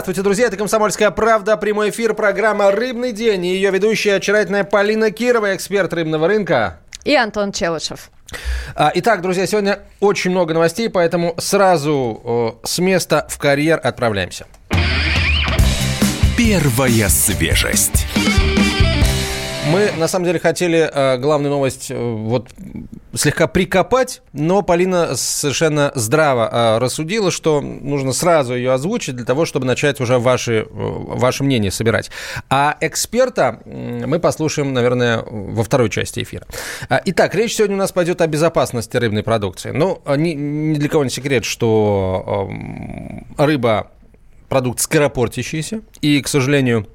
Здравствуйте, друзья, это «Комсомольская правда», прямой эфир, программа «Рыбный день» и ее ведущая очаровательная Полина Кирова, эксперт рыбного рынка. И Антон Челышев. А, итак, друзья, сегодня очень много новостей, поэтому сразу с места в карьер отправляемся. Первая свежесть. Мы, на самом деле, хотели э, главную новость э, вот слегка прикопать, но Полина совершенно здраво э, рассудила, что нужно сразу ее озвучить для того, чтобы начать уже ваши, э, ваше мнение собирать. А эксперта э, мы послушаем, наверное, во второй части эфира. А, итак, речь сегодня у нас пойдет о безопасности рыбной продукции. Ну, ни, ни для кого не секрет, что э, рыба продукт скоропортящийся, и, к сожалению,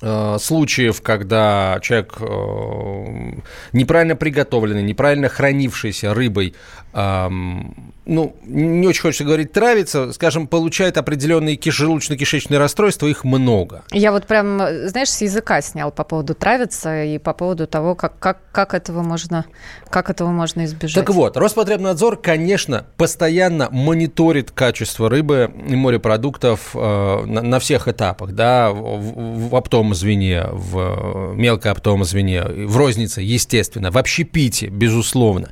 случаев, когда человек э, неправильно приготовленный, неправильно хранившийся рыбой ну, не очень хочется говорить травится, скажем, получает определенные киш- желудочно-кишечные расстройства, их много. Я вот прям, знаешь, с языка снял по поводу травиться и по поводу того, как, как, как, этого, можно, как этого можно избежать. Так вот, Роспотребнадзор, конечно, постоянно мониторит качество рыбы и морепродуктов э, на, на всех этапах, да, в, в оптовом звене, в мелкооптовом звене, в рознице, естественно, в общепите, безусловно.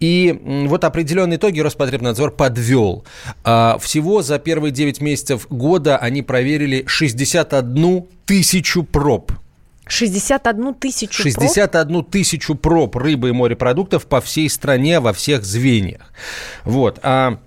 И вот определенные итоги Роспотребнадзор подвел. А, всего за первые 9 месяцев года они проверили 61 тысячу проб. 61 тысячу 61 проб? тысячу проб рыбы и морепродуктов по всей стране, во всех звеньях. Вот. А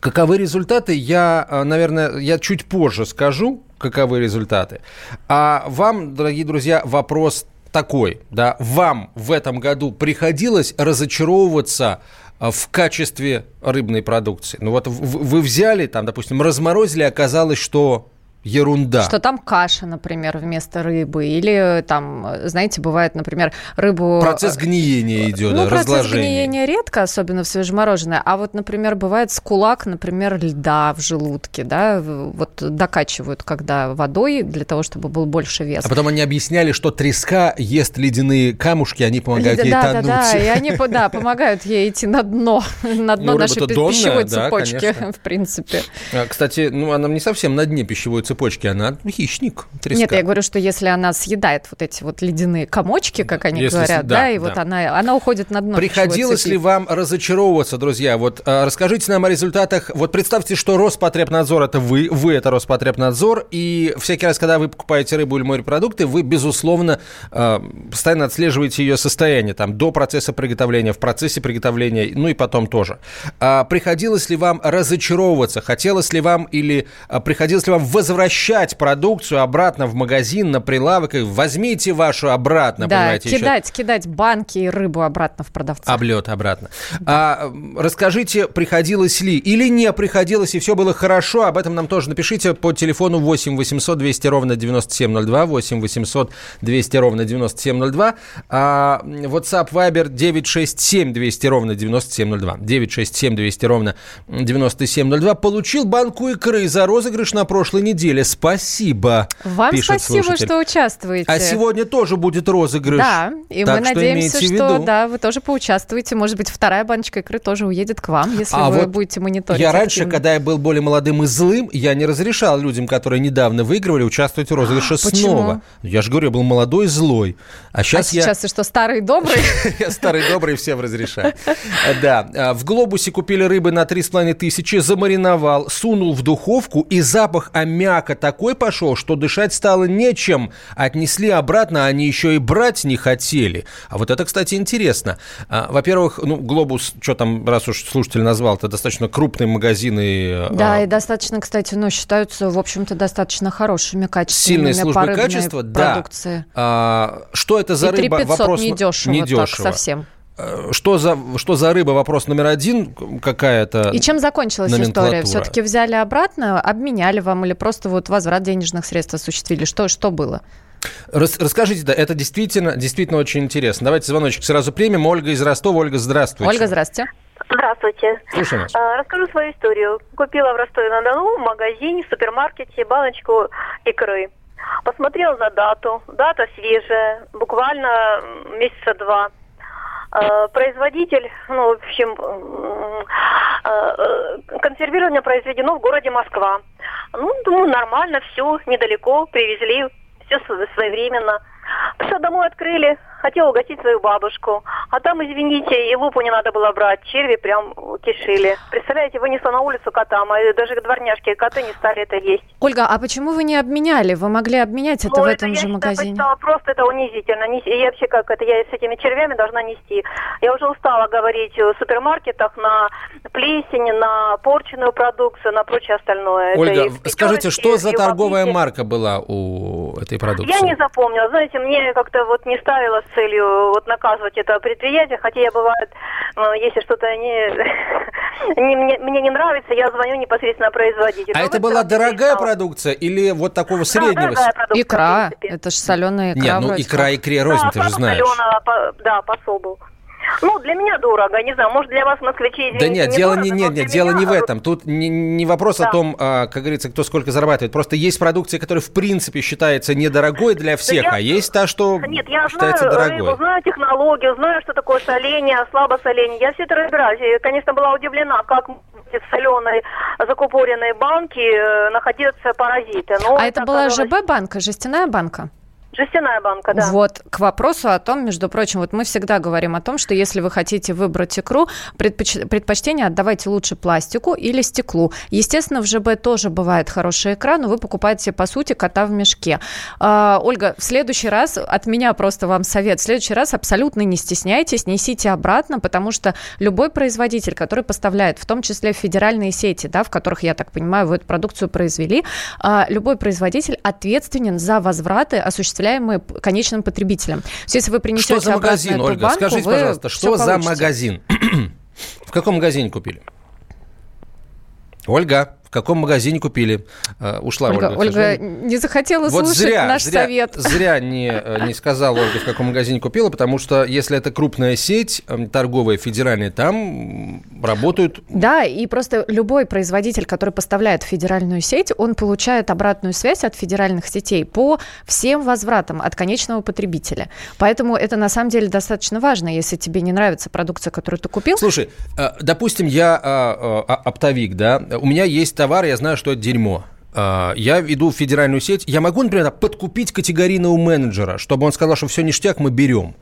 каковы результаты, я, а, наверное, я чуть позже скажу, каковы результаты. А вам, дорогие друзья, вопрос такой, да, вам в этом году приходилось разочаровываться а, в качестве рыбной продукции. Ну вот вы взяли, там, допустим, разморозили, оказалось, что ерунда. Что там каша, например, вместо рыбы. Или там, знаете, бывает, например, рыбу... Процесс гниения идет, ну, процесс разложение. гниения редко, особенно в свежемороженое. А вот, например, бывает скулак, например, льда в желудке, да, вот докачивают, когда водой, для того, чтобы был больше вес. А потом они объясняли, что треска ест ледяные камушки, они помогают Лед... ей да, тонуть. Да, да, и они да, помогают ей идти на дно, на дно ну, нашей пищевой цепочки, да, в принципе. А, кстати, ну, она не совсем на дне пищевой цепочки, она хищник, треска. Нет, я говорю, что если она съедает вот эти вот ледяные комочки, как они если, говорят, да, да и да. вот она, она уходит на дно. Приходилось ли вам разочаровываться, друзья? Вот а, расскажите нам о результатах. Вот представьте, что Роспотребнадзор это вы, вы это Роспотребнадзор, и всякий раз, когда вы покупаете рыбу или морепродукты, вы, безусловно, а, постоянно отслеживаете ее состояние, там, до процесса приготовления, в процессе приготовления, ну и потом тоже. А, приходилось ли вам разочаровываться? Хотелось ли вам или а, приходилось ли вам возвращаться возвращать продукцию обратно в магазин, на прилавок. И возьмите вашу обратно, да, кидать, еще... кидать банки и рыбу обратно в продавца. Облет обратно. Да. А, расскажите, приходилось ли или не приходилось, и все было хорошо, об этом нам тоже напишите по телефону 8 800 200 ровно 9702, 8 800 200 ровно 9702, а, WhatsApp Viber 967 200 ровно 9702, 967 200 ровно 9702. Получил банку икры за розыгрыш на прошлой неделе неделе. Спасибо. Вам спасибо, слушатель. что участвуете. А сегодня тоже будет розыгрыш. Да, и так мы что надеемся, что да, вы тоже поучаствуете. Может быть, вторая баночка икры тоже уедет к вам, если а вы вот будете мониторить. Я раньше, когда я был более молодым и злым, я не разрешал людям, которые недавно выигрывали, участвовать в розыгрыше Почему? снова. Я же говорю, я был молодой и злой. А сейчас а я... сейчас ты что, старый и добрый? Я старый и добрый, всем разрешаю. Да. А, в глобусе купили рыбы на 3,5 тысячи, замариновал, сунул в духовку, и запах аммиака мрака такой пошел, что дышать стало нечем. Отнесли обратно, они еще и брать не хотели. А вот это, кстати, интересно. А, во-первых, ну, Глобус, что там, раз уж слушатель назвал, это достаточно крупные магазины. Да, а... и достаточно, кстати, ну, считаются, в общем-то, достаточно хорошими, качественными Сильные службы качества, продукции. да. А, что это за и рыба? 3 500 Вопрос недешево, недешево. Так, совсем. Э, что за, что за рыба? Вопрос номер один какая-то. И чем закончилась история? Все-таки взяли обратно, обменяли вам или просто вот возврат денежных средств осуществили? Что, что было? Рас, расскажите, да, это действительно, действительно очень интересно. Давайте звоночек сразу примем. Ольга из Ростова. Ольга, здравствуйте. Ольга, здравствуйте. Здравствуйте. Слушаем вас. А, расскажу свою историю. Купила в Ростове-на-Дону в магазине, в супермаркете баночку икры. Посмотрела на дату. Дата свежая, буквально месяца два. Э, производитель, ну, в общем, э, э, консервирование произведено в городе Москва. Ну, думаю, нормально, все, недалеко, привезли, все своевременно. Пришла домой, открыли, хотела угостить свою бабушку. А там, извините, и лупу не надо было брать, черви прям кишили. Представляете, вынесла на улицу котам, а даже дворняжки и коты не стали это есть. Ольга, а почему вы не обменяли? Вы могли обменять это ну, в этом это, же я магазине? Считаю, просто это унизительно. Я вообще как это, я с этими червями должна нести. Я уже устала говорить в супермаркетах на плесень, на порченную продукцию, на прочее остальное. Ольга, скажите, что за торговая марка была у этой продукции? Я не запомнила. Знаете, мне как-то вот не ставила целью вот наказывать это предприятие, хотя я бывает, ну, если что-то не, не мне, мне не нравится, я звоню непосредственно производителю. А это была дорогая продукция или вот такого среднего? Да, продукция, икра, это же соленая икра. Нет, ну икра икре рознь, да, ты же знаешь. Соленая, по, да, посол был. Ну, для меня дорого, не знаю, может, для вас, москвичей, Да нет, не дело дорого, не, нет, нет, дело меня... не в этом. Тут не, не вопрос да. о том, а, как говорится, кто сколько зарабатывает. Просто есть продукция, которая, в принципе, считается недорогой для всех, да а я... есть та, что нет, я считается знаю дорогой. Рыбу, знаю технологию, знаю, что такое соление, слабосоление. Я все это разбираюсь. Я, конечно, была удивлена, как в соленой закупоренной банке э, находятся паразиты. Но а это была ЖБ-банка, жестяная банка? Жестяная банка, да. Вот, к вопросу о том, между прочим, вот мы всегда говорим о том, что если вы хотите выбрать икру, предпоч... предпочтение отдавайте лучше пластику или стеклу. Естественно, в ЖБ тоже бывает хорошая икра, но вы покупаете, по сути, кота в мешке. А, Ольга, в следующий раз, от меня просто вам совет, в следующий раз абсолютно не стесняйтесь, несите обратно, потому что любой производитель, который поставляет, в том числе федеральные сети, да, в которых, я так понимаю, вы эту продукцию произвели, а, любой производитель ответственен за возвраты, осуществления осуществляемые конечным потребителем. Есть, если вы принесете что за магазин, Ольга? Банку, Скажите, пожалуйста, что за магазин? В каком магазине купили? Ольга. В каком магазине купили? Uh, ушла Ольга. Ольга, Ольга не захотела вот слушать зря, наш зря, совет. Зря не, э, не сказала Ольга, в каком магазине купила, потому что если это крупная сеть эм, торговая, федеральная, там работают... Да, и просто любой производитель, который поставляет в федеральную сеть, он получает обратную связь от федеральных сетей по всем возвратам от конечного потребителя. Поэтому это на самом деле достаточно важно, если тебе не нравится продукция, которую ты купил. Слушай, э, допустим, я э, оптовик, да, у меня есть товар, я знаю, что это дерьмо. А, я иду в федеральную сеть, я могу, например, подкупить категорийного менеджера, чтобы он сказал, что все ништяк, мы берем.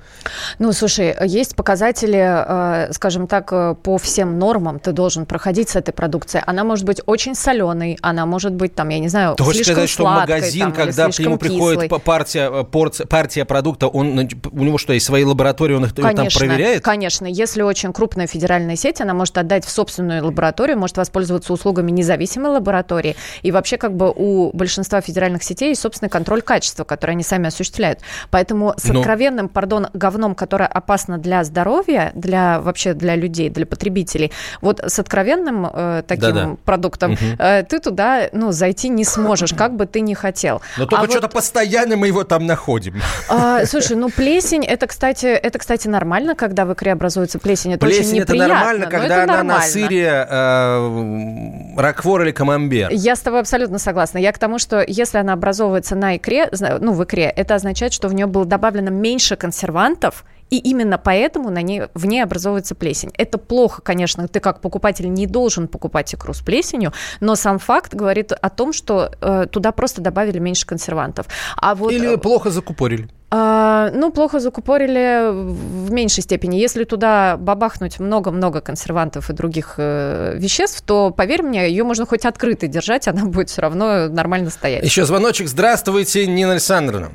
Ну, слушай, есть показатели, э, скажем так, э, по всем нормам ты должен проходить с этой продукцией. Она может быть очень соленой, она может быть, там, я не знаю, ты слишком сказать, что сладкой, магазин, там, когда к нему приходит партия, э, порция, партия продукта, он, у него что, есть свои лаборатории, он их конечно, там проверяет? Конечно, если очень крупная федеральная сеть, она может отдать в собственную лабораторию, может воспользоваться услугами независимой лаборатории и вообще как бы у большинства федеральных сетей есть собственный контроль качества, который они сами осуществляют. Поэтому с ну. откровенным, Но... пардон, говном, которое опасно для здоровья, для вообще для людей, для потребителей, вот с откровенным э, таким Да-да. продуктом угу. э, ты туда, ну, зайти не сможешь, как бы ты ни хотел. Но только а что-то вот... постоянно мы его там находим. А, слушай, ну плесень, это, кстати, это, кстати, нормально, когда в икре образуется плесень. Это плесень очень это нормально, когда она нормально. на сыре э, ракфор или камамбер. Я с тобой абсолютно согласна согласна. Я к тому, что если она образовывается на икре, ну, в икре, это означает, что в нее было добавлено меньше консервантов, и именно поэтому на ней, в ней образовывается плесень. Это плохо, конечно, ты как покупатель не должен покупать икру с плесенью, но сам факт говорит о том, что э, туда просто добавили меньше консервантов. А вот, Или плохо закупорили. А, ну, плохо закупорили в меньшей степени. Если туда бабахнуть много-много консервантов и других э, веществ, то, поверь мне, ее можно хоть открытой держать, она будет все равно нормально стоять. Еще звоночек. Здравствуйте, Нина Александровна.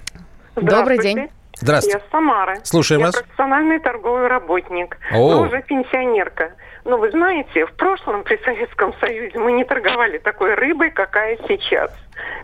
Добрый день. Здравствуйте. Я Самара. Слушаем я вас. профессиональный торговый работник. О. Но уже пенсионерка. Но вы знаете, в прошлом при Советском Союзе мы не торговали такой рыбой, какая сейчас.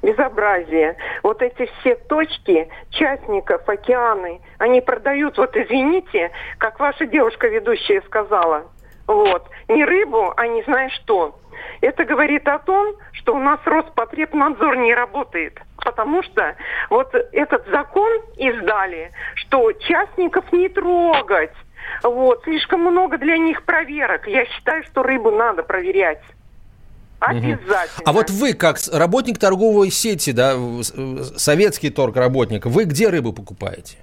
Безобразие. Вот эти все точки частников, океаны, они продают, вот извините, как ваша девушка ведущая сказала, вот, не рыбу, а не знаешь что. Это говорит о том, что у нас Роспотребнадзор не работает. Потому что вот этот закон издали, что частников не трогать. Вот, слишком много для них проверок. Я считаю, что рыбу надо проверять. Обязательно. А вот вы, как работник торговой сети, да, советский торг работник, вы где рыбу покупаете?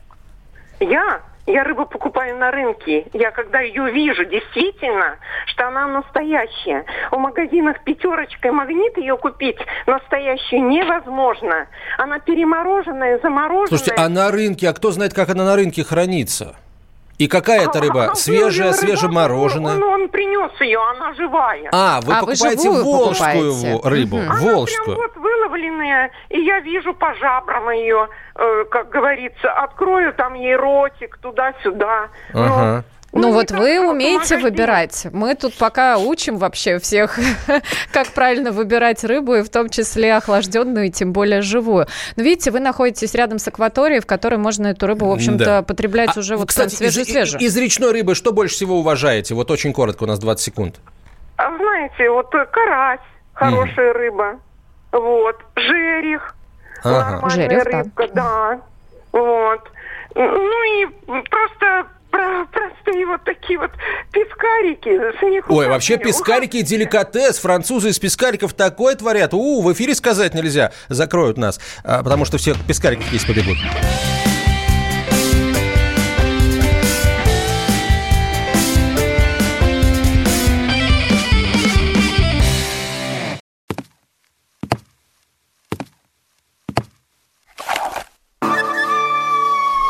Я? Я рыбу покупаю на рынке. Я когда ее вижу, действительно, что она настоящая. В магазинах пятерочка и магнит ее купить настоящую невозможно. Она перемороженная, замороженная. Слушайте, а на рынке, а кто знает, как она на рынке хранится? И какая это рыба? Свежая, свежемороженая? Он, он принес ее, она живая. А, вы а покупаете вы волжскую покупаете. рыбу? Угу. Волжскую. Она прям вот выловленная, и я вижу по жабрам ее, э, как говорится, открою там ей ротик туда-сюда. Ага. Ну, ну вот вы умеете выбирать. Мы тут пока учим вообще всех, как правильно выбирать рыбу, и в том числе охлажденную, и тем более живую. Но видите, вы находитесь рядом с акваторией, в которой можно эту рыбу, в общем-то, да. потреблять а, уже вот кстати, свежую-свежую. Из, из речной рыбы что больше всего уважаете? Вот очень коротко, у нас 20 секунд. А знаете, вот карась, хорошая mm. рыба, вот, жерех, ага. нормальная жерех, рыбка, да. да, вот. Ну и просто про простые вот такие вот пескарики. С них Ой, вообще пескарики деликатес. Французы из пескариков такое творят. У, в эфире сказать нельзя. Закроют нас. А, потому что все пескариков здесь побегут.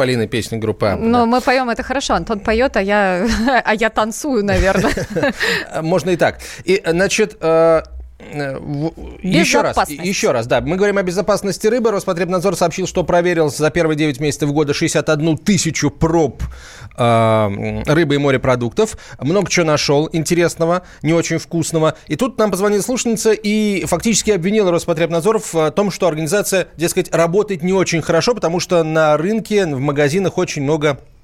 Полиной песню группы А. Ну, мы поем это хорошо. Антон поет, а я, а я танцую, наверное. Можно и так. И, значит, э, еще раз, еще раз, да. Мы говорим о безопасности рыбы. Роспотребнадзор сообщил, что проверил за первые 9 месяцев года 61 тысячу проб э, рыбы и морепродуктов. Много чего нашел интересного, не очень вкусного. И тут нам позвонила слушательница и фактически обвинила Роспотребнадзор в том, что организация, дескать, работает не очень хорошо, потому что на рынке, в магазинах очень много э,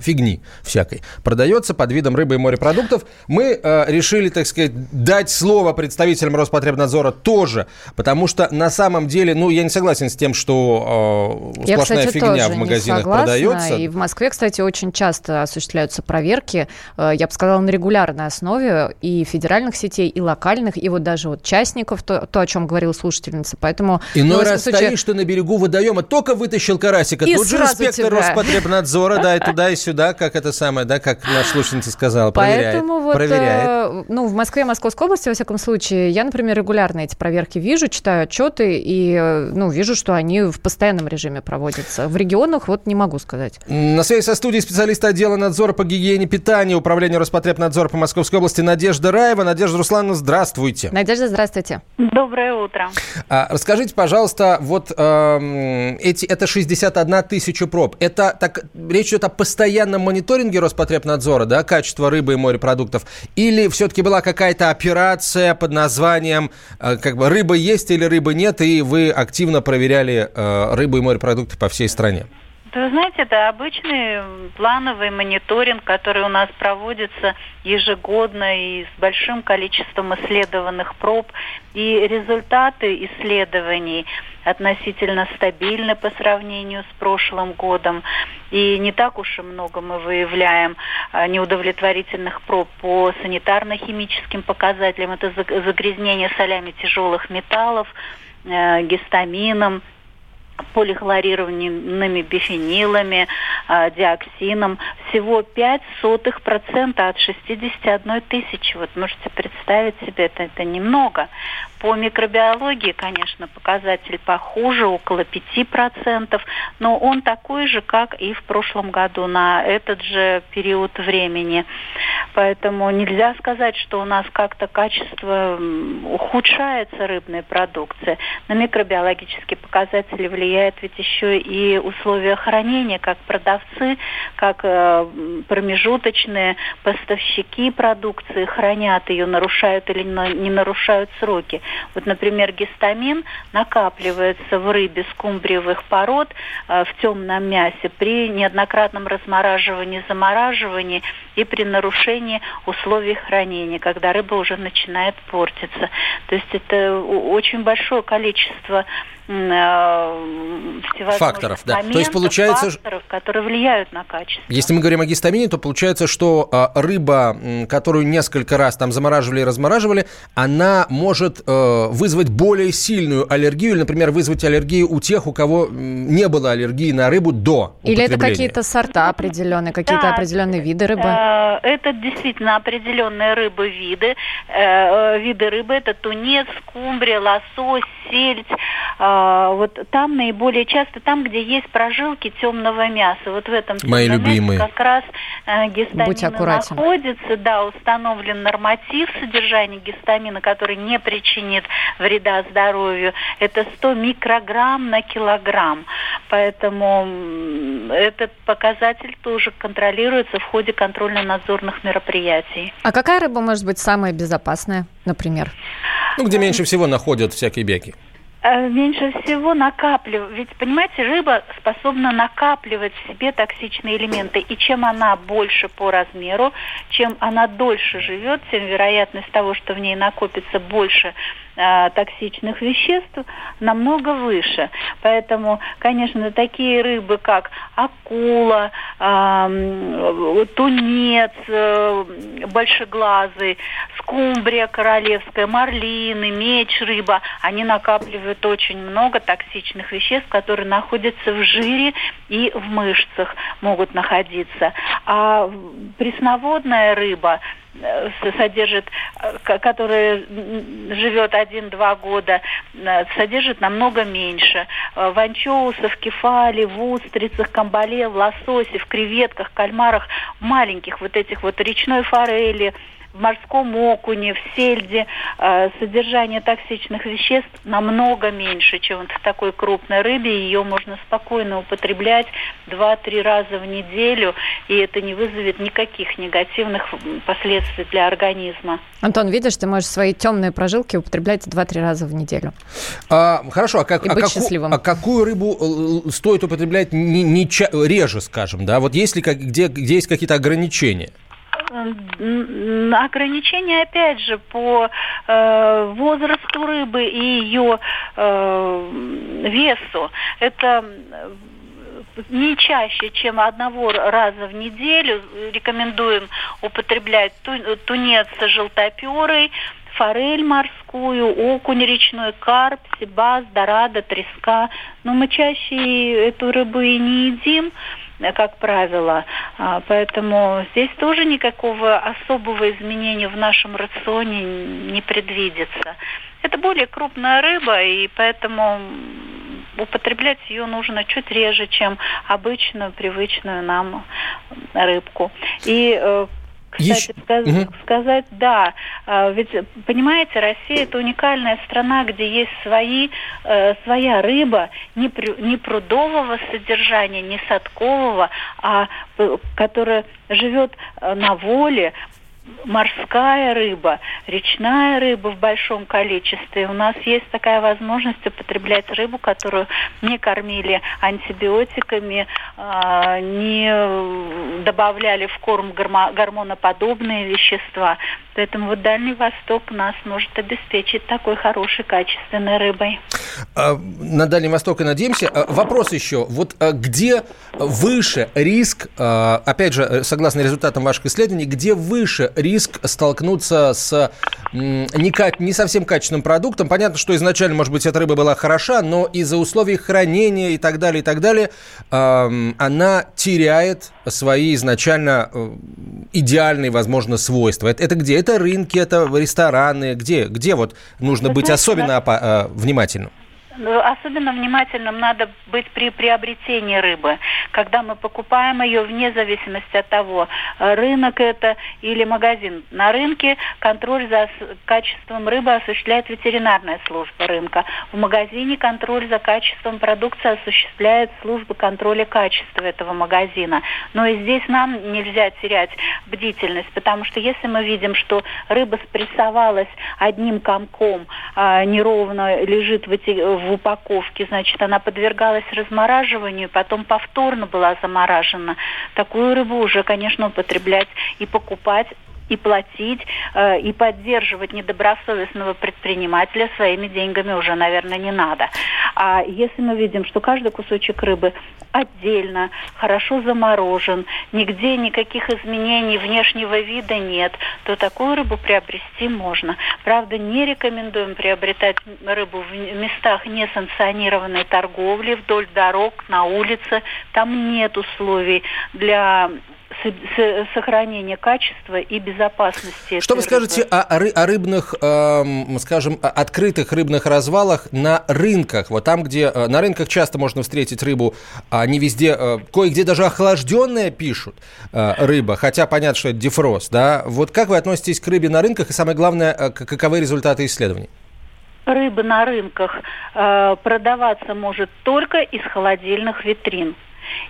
фигни всякой продается под видом рыбы и морепродуктов. Мы э, решили, так сказать, дать слово представителям Роспотребнадзора тоже, потому что на самом деле, ну, я не согласен с тем, что э, сплошная я, кстати, фигня в магазинах согласна, продается. И в Москве, кстати, очень часто осуществляются проверки, э, я бы сказала, на регулярной основе и федеральных сетей, и локальных, и вот даже вот частников, то, то о чем говорила слушательница. Поэтому... Иной раз случае... стоишь ты на берегу водоема, только вытащил карасика, и тут же инспектор тебя... Роспотребнадзора, да, это туда и сюда, как это самое, да, как наш слушательница сказала, проверяет. Поэтому вот, проверяет. Э, ну, в Москве, Московской области, во всяком случае, я, например, регулярно эти проверки вижу, читаю отчеты и, э, ну, вижу, что они в постоянном режиме проводятся. В регионах вот не могу сказать. На связи со студией специалиста отдела надзора по гигиене питания Управления Роспотребнадзора по Московской области Надежда Раева. Надежда Руслановна, здравствуйте. Надежда, здравствуйте. Доброе утро. А, расскажите, пожалуйста, вот э, эти, это 61 тысяча проб. Это так, речь идет о постоянном мониторинге Роспотребнадзора, да, качества рыбы и морепродуктов, или все-таки была какая-то операция под названием э, как бы рыба есть или рыбы нет, и вы активно проверяли э, рыбу и морепродукты по всей стране? Вы знаете, это обычный плановый мониторинг, который у нас проводится ежегодно и с большим количеством исследованных проб. И результаты исследований относительно стабильны по сравнению с прошлым годом. И не так уж и много мы выявляем а, неудовлетворительных проб по санитарно-химическим показателям. Это загрязнение солями тяжелых металлов, э, гистамином, полихлорированными бифенилами, э, диоксином всего 5 сотых процента от 61 тысячи. Вот можете представить себе, это, это немного. По микробиологии, конечно, показатель похуже, около 5%, но он такой же, как и в прошлом году на этот же период времени. Поэтому нельзя сказать, что у нас как-то качество ухудшается рыбной продукции. На микробиологические показатели влияет ведь еще и условия хранения, как продавцы, как э, промежуточные поставщики продукции хранят ее, нарушают или не нарушают сроки. Вот, например, гистамин накапливается в рыбе скумбриевых пород э, в темном мясе при неоднократном размораживании, замораживании и при нарушении условий хранения, когда рыба уже начинает портиться. То есть это очень большое количество Э, факторов, да. то есть получается, факторов, которые влияют на качество. Если мы говорим о гистамине, то получается, что а, рыба, которую несколько раз там замораживали и размораживали, она может э, вызвать более сильную аллергию, или, например, вызвать аллергию у тех, у кого не было аллергии на рыбу до Или это какие-то сорта определенные, какие-то да, определенные виды рыбы? Э, это действительно определенные рыбы виды. Виды рыбы это тунец, скумбрия, лосось, сельдь, вот там наиболее часто, там, где есть прожилки темного мяса, вот в этом Мои любимые. как раз э, гистамин находится, да, установлен норматив содержания гистамина, который не причинит вреда здоровью, это 100 микрограмм на килограмм, поэтому этот показатель тоже контролируется в ходе контрольно-надзорных мероприятий. А какая рыба может быть самая безопасная, например? Ну, где меньше всего находят всякие беки. Э, меньше всего накапливать. Ведь, понимаете, рыба способна накапливать в себе токсичные элементы. И чем она больше по размеру, чем она дольше живет, тем вероятность того, что в ней накопится больше токсичных веществ, намного выше. Поэтому, конечно, такие рыбы, как акула, э, тунец, э, большеглазый, скумбрия королевская, марлины, меч, рыба, они накапливают очень много токсичных веществ, которые находятся в жире и в мышцах могут находиться. А пресноводная рыба э, содержит, э, которая живет один-два года, э, содержит намного меньше. В анчоусах, кефале, в устрицах, камбале, в лососе, в креветках, кальмарах, маленьких вот этих вот речной форели, в морском окуне, в сельде э, содержание токсичных веществ намного меньше, чем в такой крупной рыбе. Ее можно спокойно употреблять 2-3 раза в неделю, и это не вызовет никаких негативных последствий для организма. Антон, видишь, ты можешь свои темные прожилки употреблять 2-3 раза в неделю. А, хорошо, а, как, а, каку, а какую рыбу э, стоит употреблять не, не ча- реже, скажем, да? Вот есть ли как, где, где есть какие-то ограничения? Ограничения, опять же, по э, возрасту рыбы и ее э, весу. Это не чаще, чем одного раза в неделю рекомендуем употреблять тунец желтоперый, форель морскую, окунь речной, карп, сибас, дорадо, треска. Но мы чаще эту рыбу и не едим, как правило. А, поэтому здесь тоже никакого особого изменения в нашем рационе не предвидится. Это более крупная рыба, и поэтому употреблять ее нужно чуть реже, чем обычную, привычную нам рыбку. И э, кстати, Еще... сказ... угу. сказать, да, а, ведь, понимаете, Россия это уникальная страна, где есть свои, э, своя рыба, не, при... не прудового содержания, не садкового, а которая живет э, на воле, морская рыба, речная рыба в большом количестве. У нас есть такая возможность употреблять рыбу, которую не кормили антибиотиками, а, не добавляли в корм гормоноподобные вещества. Поэтому вот Дальний Восток нас может обеспечить такой хорошей, качественной рыбой. А, на Дальний Восток и надеемся. А, вопрос еще. Вот где выше риск, опять же, согласно результатам ваших исследований, где выше риск столкнуться с не, не совсем качественным продуктом. Понятно, что изначально, может быть, эта рыба была хороша, но из-за условий хранения и так далее, и так далее, она теряет свои изначально э, идеальные, возможно, свойства. Это, это где? Это рынки, это рестораны, где, где вот нужно Вы быть знаете, особенно да? внимательным? Ну, особенно внимательным надо быть при приобретении рыбы. Когда мы покупаем ее, вне зависимости от того, э, рынок это или магазин. На рынке контроль за качеством рыбы осуществляет ветеринарная служба рынка. В магазине контроль за качеством продукции осуществляет служба контроля качества этого магазина. Но и здесь нам нельзя терять бдительность, потому что если мы видим, что рыба спрессовалась одним комком, а неровно лежит в, в упаковке, значит, она подвергалась размораживанию, потом повторно была заморажена. Такую рыбу уже, конечно, употреблять и покупать и платить, э, и поддерживать недобросовестного предпринимателя своими деньгами уже, наверное, не надо. А если мы видим, что каждый кусочек рыбы отдельно, хорошо заморожен, нигде никаких изменений внешнего вида нет, то такую рыбу приобрести можно. Правда, не рекомендуем приобретать рыбу в местах несанкционированной торговли, вдоль дорог, на улице. Там нет условий для сохранения качества и безопасности. Что вы скажете о, о рыбных, э, скажем, открытых рыбных развалах на рынках? Вот там, где э, на рынках часто можно встретить рыбу, а не везде, э, кое-где даже охлажденная пишут э, рыба, хотя понятно, что это дефрост, да? Вот как вы относитесь к рыбе на рынках и самое главное, э, каковы результаты исследований? Рыба на рынках э, продаваться может только из холодильных витрин.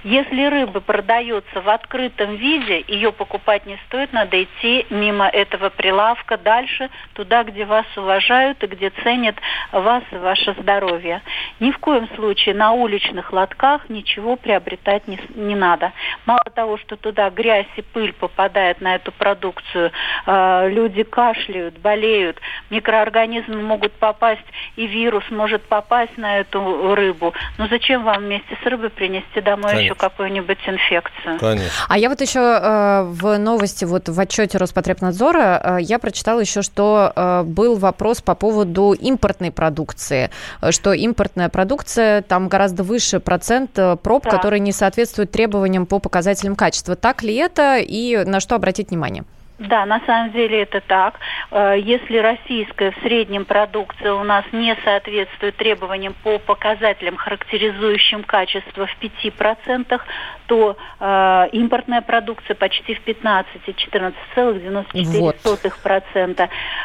Если рыба продается в открытом виде, ее покупать не стоит, надо идти мимо этого прилавка дальше, туда, где вас уважают и где ценят вас и ваше здоровье. Ни в коем случае на уличных лотках ничего приобретать не, не надо. Мало того, что туда грязь и пыль попадает на эту продукцию, э, люди кашляют, болеют, микроорганизмы могут попасть, и вирус может попасть на эту рыбу. Но зачем вам вместе с рыбой принести домой Конечно. еще какую-нибудь инфекцию. Конечно. А я вот еще э, в новости, вот в отчете Роспотребнадзора, э, я прочитала еще, что э, был вопрос по поводу импортной продукции, что импортная продукция, там гораздо выше процент э, проб, да. которые не соответствуют требованиям по показателям качества. Так ли это и на что обратить внимание? Да, на самом деле это так. Э, если российская в среднем продукция у нас не соответствует требованиям по показателям, характеризующим качество в 5%, то э, импортная продукция почти в 15, 14,94%. Вот.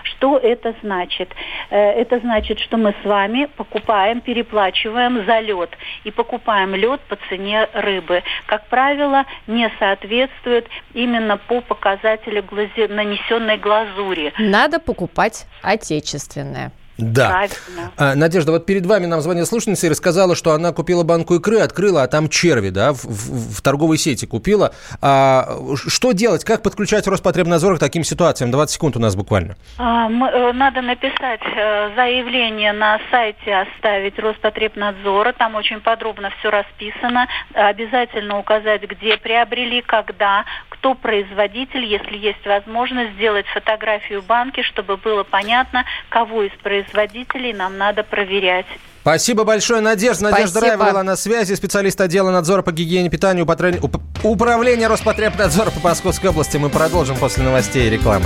Что это значит? Э, это значит, что мы с вами покупаем, переплачиваем за лед и покупаем лед по цене рыбы. Как правило, не соответствует именно по показателю глази... нанесенной глазури. Надо покупать отечественное. Да. Правильно. А, Надежда, вот перед вами нам звонила слушательница и рассказала, что она купила банку икры, открыла, а там черви, да, в, в, в торговой сети купила. А, что делать? Как подключать Роспотребнадзор к таким ситуациям? 20 секунд у нас буквально. А, мы, э, надо написать э, заявление на сайте оставить Роспотребнадзора. Там очень подробно все расписано. Обязательно указать, где приобрели, когда, кто производитель, если есть возможность, сделать фотографию банки, чтобы было понятно, кого из производителей нам надо проверять. Спасибо большое, Надежда. Надежда Спасибо. Раева была на связи, специалист отдела надзора по гигиене питания управления Роспотребнадзора по Московской области. Мы продолжим после новостей и рекламы.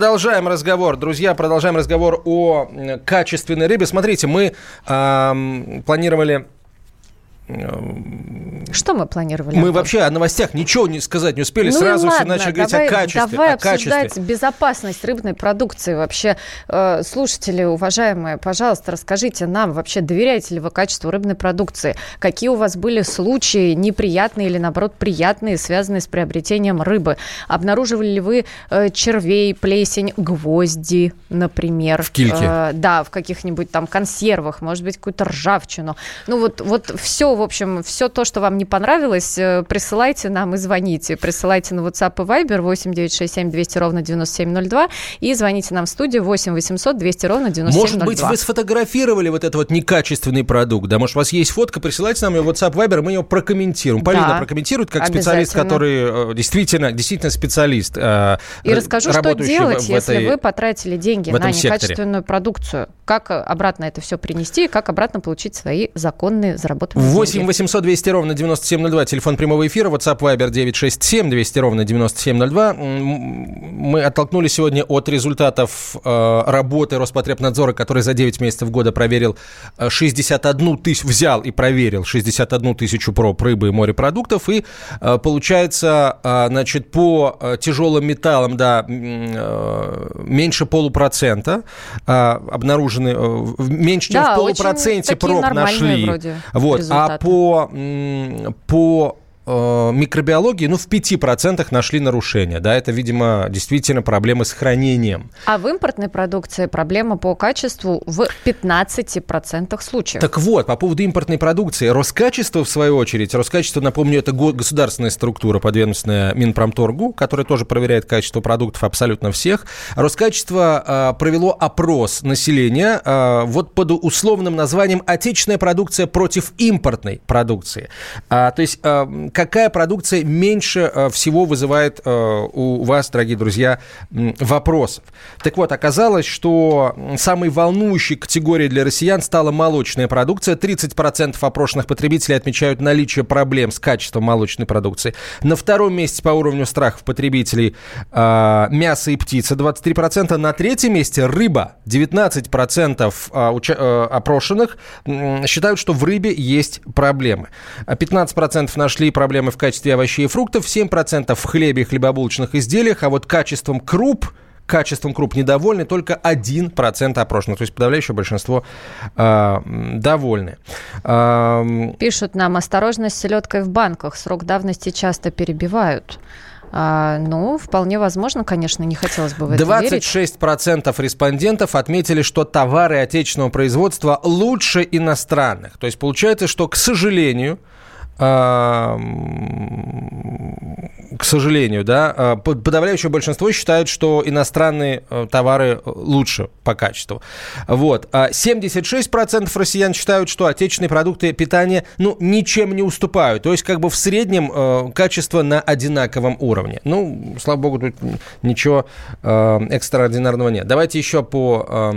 Продолжаем разговор, друзья, продолжаем разговор о качественной рыбе. Смотрите, мы э, планировали что мы планировали? Мы вообще о новостях ничего не сказать не успели. Ну Сразу ладно, все начали говорить давай, о качестве. Давай о обсуждать качестве. безопасность рыбной продукции. Вообще, э, слушатели, уважаемые, пожалуйста, расскажите нам, вообще доверяете ли вы качеству рыбной продукции? Какие у вас были случаи неприятные или, наоборот, приятные, связанные с приобретением рыбы? Обнаруживали ли вы э, червей, плесень, гвозди, например? В кильке? Э, да, в каких-нибудь там консервах, может быть, какую-то ржавчину. Ну вот, вот все, в общем, все то, что вам не понравилось, э, присылайте нам и звоните. Присылайте на WhatsApp и Viber 8 967 200 ровно 9702 и звоните нам в студию 8 800 200 ровно 9702. Может быть, вы сфотографировали вот этот вот некачественный продукт, да? Может, у вас есть фотка, присылайте нам ее в WhatsApp, Viber, мы ее прокомментируем. Полина да, прокомментирует как специалист, который э, действительно, действительно специалист. Э, и расскажу, что делать, в, в если вы потратили деньги на некачественную секторе. продукцию. Как обратно это все принести и как обратно получить свои законные заработанные 8 деньги. 800 200 ровно 9702, телефон прямого эфира, WhatsApp Viber 967 200 ровно 9702. Мы оттолкнулись сегодня от результатов э, работы Роспотребнадзора, который за 9 месяцев года проверил 61 э, тысячу, взял и проверил 61 тысячу проб рыбы и морепродуктов. И э, получается, значит, по тяжелым металлам, да, меньше полупроцента обнаружены, меньше, чем да, в полупроценте проб нашли. Вот, а по, по микробиологии, ну, в 5% нашли нарушения. Да, это, видимо, действительно проблемы с хранением. А в импортной продукции проблема по качеству в 15% случаев. Так вот, по поводу импортной продукции. Роскачество, в свою очередь, Роскачество, напомню, это государственная структура, подведомственная Минпромторгу, которая тоже проверяет качество продуктов абсолютно всех. Роскачество э, провело опрос населения э, вот под условным названием «Отечественная продукция против импортной продукции». А, то есть э, какая продукция меньше э, всего вызывает э, у вас, дорогие друзья, вопросов. Так вот, оказалось, что самой волнующей категорией для россиян стала молочная продукция. 30% опрошенных потребителей отмечают наличие проблем с качеством молочной продукции. На втором месте по уровню страхов потребителей э, мясо и птица 23%. На третьем месте рыба. 19% опрошенных считают, что в рыбе есть проблемы. 15% нашли проблемы в качестве овощей и фруктов, 7% в хлебе и хлебобулочных изделиях, а вот качеством круп качеством круп недовольны только 1% опрошенных. То есть подавляющее большинство э, довольны. Э, Пишут нам, осторожность с селедкой в банках. Срок давности часто перебивают. А, ну, вполне возможно, конечно, не хотелось бы в это 26% верить. респондентов отметили, что товары отечественного производства лучше иностранных. То есть получается, что, к сожалению, к сожалению, да, а, подавляющее большинство считают, что иностранные э, товары лучше по качеству. Вот. 76% а россиян считают, что отечественные продукты питания, ну, ничем не уступают. То есть, как бы в среднем э, качество на одинаковом уровне. Ну, слава богу, тут ничего э, экстраординарного нет. Давайте еще по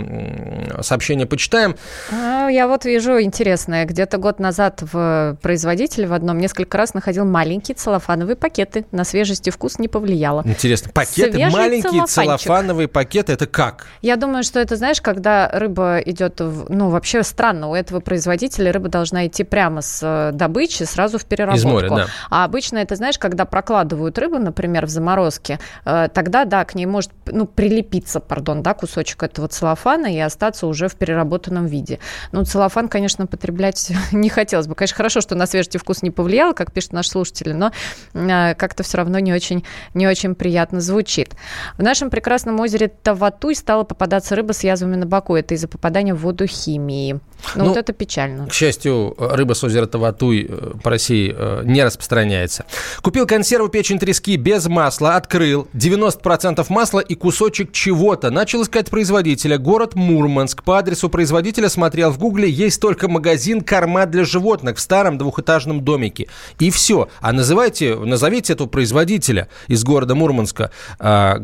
сообщению почитаем. А, я вот вижу интересное. Где-то год назад в производитель одном несколько раз находил маленькие целлофановые пакеты. На свежесть и вкус не повлияло. Интересно, пакеты, Свежий маленькие целлофановые пакеты, это как? Я думаю, что это, знаешь, когда рыба идет, в, ну, вообще странно, у этого производителя рыба должна идти прямо с э, добычи сразу в переработку. Из моря, да. А обычно это, знаешь, когда прокладывают рыбу, например, в заморозке, э, тогда, да, к ней может, ну, прилепиться, пардон, да, кусочек этого целлофана и остаться уже в переработанном виде. Ну, целлофан, конечно, потреблять не хотелось бы. Конечно, хорошо, что на свежий вкус не повлияло, как пишут наши слушатели, но э, как-то все равно не очень, не очень приятно звучит. В нашем прекрасном озере Таватуй стала попадаться рыба с язвами на боку. Это из-за попадания в воду химии. Ну, ну, вот это печально. К счастью, рыба с озера Таватуй э, по России э, не распространяется. Купил консерву печень трески без масла, открыл 90% масла и кусочек чего-то. Начал искать производителя. Город Мурманск. По адресу производителя смотрел в гугле. Есть только магазин корма для животных в старом двухэтажном домике. И все. А называйте, назовите этого производителя из города Мурманска, а,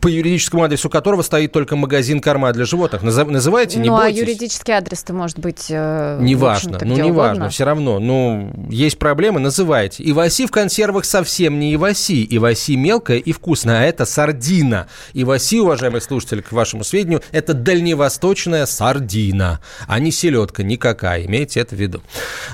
по юридическому адресу которого стоит только магазин корма для животных. Называйте, не ну, бойтесь. а юридический адрес-то может быть... Э, неважно, ну неважно, все равно. Ну, есть проблемы, называйте. Иваси в консервах совсем не иваси. Иваси мелкая и вкусная, а это сардина. Иваси, уважаемый слушатель, к вашему сведению, это дальневосточная сардина, а не селедка никакая. Имейте это в виду.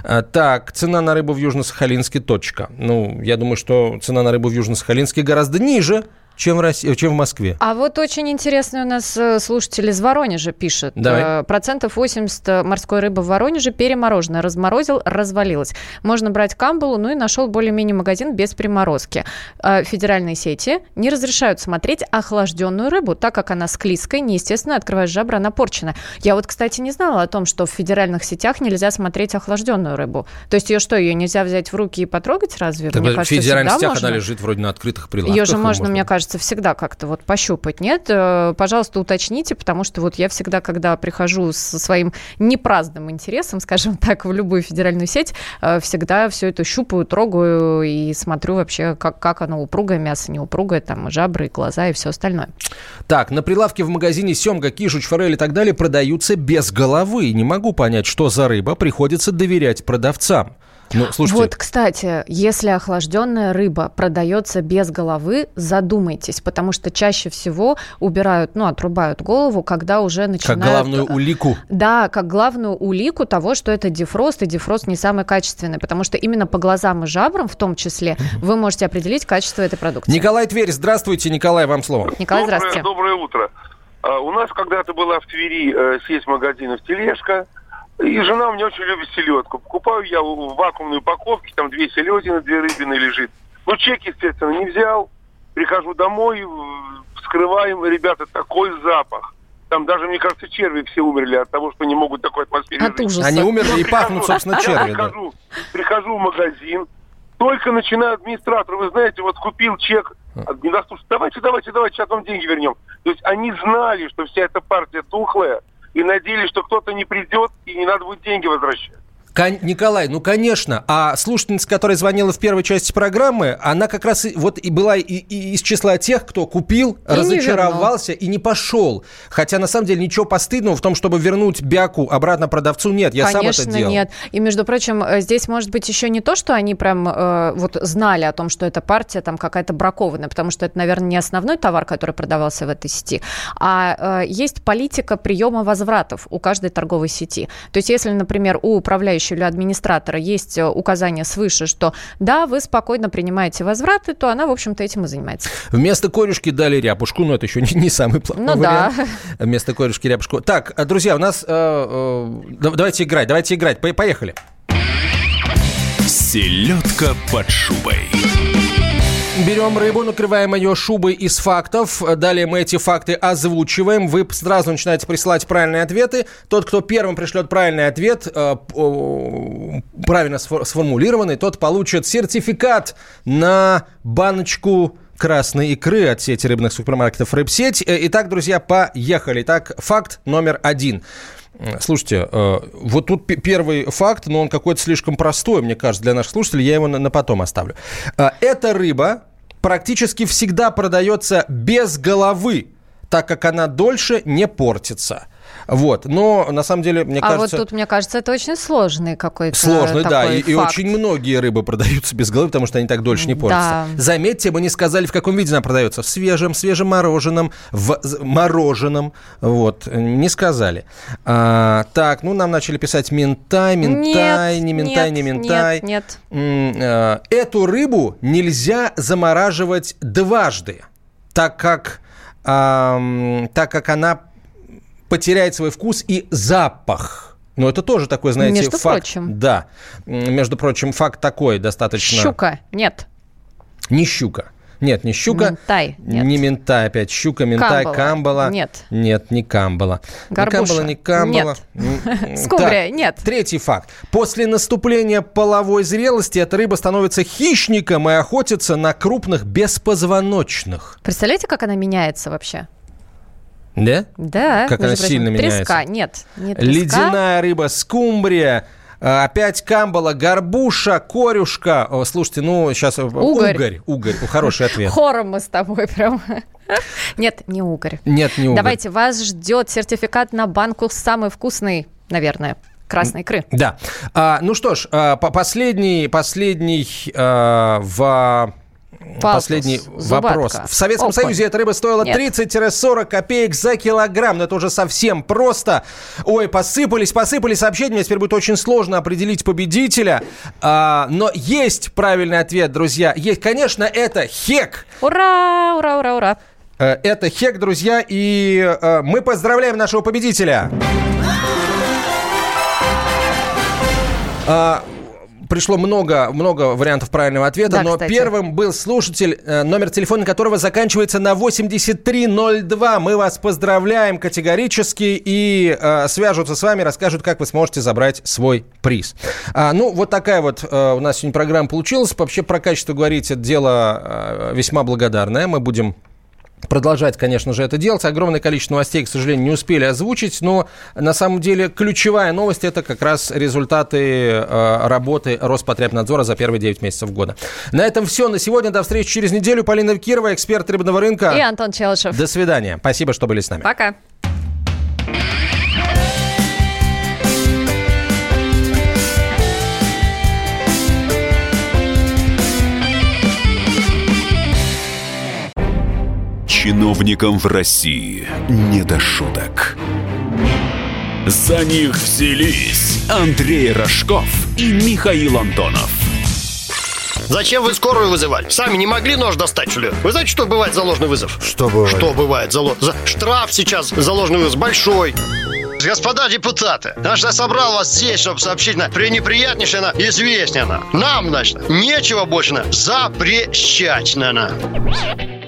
А, так, цена на рыбу в Южно-Сахалинске точка. Ну, я думаю, что цена на рыбу в Южно-Сахалинске гораздо ниже, чем в, России, чем в Москве. А вот очень интересный у нас э, слушатель из Воронежа пишет. Давай. Э, процентов 80 морской рыбы в Воронеже перемороженная. Разморозил, развалилась. Можно брать камбалу, ну и нашел более-менее магазин без приморозки. Э, федеральные сети не разрешают смотреть охлажденную рыбу, так как она склизкая, неестественно, открываешь жабра, она порчена. Я вот, кстати, не знала о том, что в федеральных сетях нельзя смотреть охлажденную рыбу. То есть ее что, ее нельзя взять в руки и потрогать разве? Так мне кажется, в федеральных сетях можно. она лежит вроде на открытых прилавках. Ее же можно, можно, мне кажется, кажется, всегда как-то вот пощупать. Нет, э, пожалуйста, уточните, потому что вот я всегда, когда прихожу со своим непраздным интересом, скажем так, в любую федеральную сеть, э, всегда все это щупаю, трогаю и смотрю вообще, как, как оно упругое, мясо не упругое, там жабры, глаза и все остальное. Так, на прилавке в магазине семга, кишуч, форель и так далее продаются без головы. Не могу понять, что за рыба, приходится доверять продавцам. Ну, слушайте. Вот, кстати, если охлажденная рыба продается без головы, задумайтесь, потому что чаще всего убирают, ну, отрубают голову, когда уже начинают... Как главную улику. Да, как главную улику того, что это дефрост, и дефрост не самый качественный, потому что именно по глазам и жабрам, в том числе, вы можете определить качество этой продукции. Николай Тверь, здравствуйте. Николай, вам слово. Николай, доброе, здравствуйте. Доброе утро. А, у нас когда-то была в Твери э, сеть магазинов «Тележка», и жена у меня очень любит селедку. Покупаю я в вакуумной упаковке, там две селедины, две рыбины лежит. Ну, чек, естественно, не взял. Прихожу домой, вскрываем, ребята, такой запах. Там даже, мне кажется, черви все умерли от того, что не могут такой атмосфере от ужаса. Они умерли и пахнут, собственно, черви. Прихожу, да. прихожу в магазин, только начинаю администратор, вы знаете, вот купил чек, недоступный, давайте, давайте, давайте, сейчас вам деньги вернем. То есть они знали, что вся эта партия тухлая, и надеялись, что кто-то не придет и не надо будет деньги возвращать. Николай, ну конечно. А слушательница, которая звонила в первой части программы, она как раз и, вот и была и, и из числа тех, кто купил, и разочаровался не и не пошел. Хотя на самом деле ничего постыдного в том, чтобы вернуть бяку обратно продавцу, нет. Я конечно, сам это делал. нет. И между прочим, э, здесь может быть еще не то, что они прям э, вот знали о том, что эта партия там какая-то бракованная, потому что это, наверное, не основной товар, который продавался в этой сети, а э, есть политика приема возвратов у каждой торговой сети. То есть, если, например, у управляющего управляющего или администратора есть э, указание свыше, что да, вы спокойно принимаете возвраты, то она, в общем-то, этим и занимается. Вместо корюшки дали ряпушку, но это еще не, не самый плохой ну, вариант. Да. Вместо корюшки ряпушку. Так, э, друзья, у нас... Э, э, давайте играть, давайте играть. Поехали. Селедка под шубой. Берем рыбу, накрываем ее шубой из фактов. Далее мы эти факты озвучиваем. Вы сразу начинаете присылать правильные ответы. Тот, кто первым пришлет правильный ответ, э, правильно сформулированный, тот получит сертификат на баночку красной икры от сети рыбных супермаркетов «Рыбсеть». Э, итак, друзья, поехали. Итак, факт номер один. Слушайте, э, вот тут первый факт, но он какой-то слишком простой, мне кажется, для наших слушателей. Я его на потом оставлю. Эта рыба практически всегда продается без головы, так как она дольше не портится. Вот. Но на самом деле, мне а кажется... А вот тут, мне кажется, это очень сложный какой-то Сложный, да. И, и очень многие рыбы продаются без головы, потому что они так дольше не портятся. Да. Заметьте, мы не сказали, в каком виде она продается. В свежем, свежем мороженом, в мороженом. Вот. Не сказали. А, так, ну нам начали писать ментай, ментай, нет, не ментай, нет, не ментай. Нет, нет. Эту рыбу нельзя замораживать дважды, так как, а, так как она потеряет свой вкус и запах. Но это тоже такой, знаете, Между факт. прочим. Да. Между прочим, факт такой достаточно... Щука. Нет. Не щука. Нет, не щука. Ментай. Нет. Не ментай опять. Щука, ментай, камбала. камбала. Нет. Нет, не камбала. Горбуша. Не камбала, не камбала. Нет. Скумбрия. Нет. Третий факт. После наступления половой зрелости эта рыба становится хищником и охотится на крупных беспозвоночных. Представляете, как она меняется вообще? Да? Да. Как она сильно меняется. Треска, нет. Не треска. Ледяная рыба, скумбрия, а, Опять камбала, горбуша, корюшка. О, слушайте, ну сейчас... Э, угорь. Угорь, угорь. Хороший ответ. Хором мы с тобой прям. Нет, не угорь. Нет, не угорь. Давайте, вас ждет сертификат на банку самый вкусный наверное красной икры. Да. А, ну что ж, а, последний, последний а, в Палтус, Последний зубатка. вопрос. В Советском Окунь. Союзе эта рыба стоила 30-40 копеек за килограмм. Но это уже совсем просто. Ой, посыпались, посыпались сообщения. Мне теперь будет очень сложно определить победителя. А, но есть правильный ответ, друзья. Есть, конечно, это хек. Ура, ура, ура, ура. Э, это хек, друзья. И э, мы поздравляем нашего победителя. Пришло много, много вариантов правильного ответа, да, но кстати. первым был слушатель, э, номер телефона которого заканчивается на 8302. Мы вас поздравляем категорически и э, свяжутся с вами, расскажут, как вы сможете забрать свой приз. А, ну, вот такая вот э, у нас сегодня программа получилась. Вообще про качество говорить, это дело э, весьма благодарное. Мы будем продолжать, конечно же, это делать. Огромное количество новостей, к сожалению, не успели озвучить, но на самом деле ключевая новость – это как раз результаты э, работы Роспотребнадзора за первые 9 месяцев года. На этом все. На сегодня. До встречи через неделю. Полина Кирова, эксперт рыбного рынка. И Антон Челышев. До свидания. Спасибо, что были с нами. Пока. Чиновникам в России не до шуток. За них взялись Андрей Рожков и Михаил Антонов. Зачем вы скорую вызывали? Сами не могли нож достать, что ли? Вы знаете, что бывает за ложный вызов? Что бывает? Что бывает за, ло... за... Штраф сейчас за ложный вызов большой. Господа депутаты, наш я собрал вас здесь, чтобы сообщить на пренеприятнейшее на известнее на. Нам, значит, нечего больше на запрещать на. на.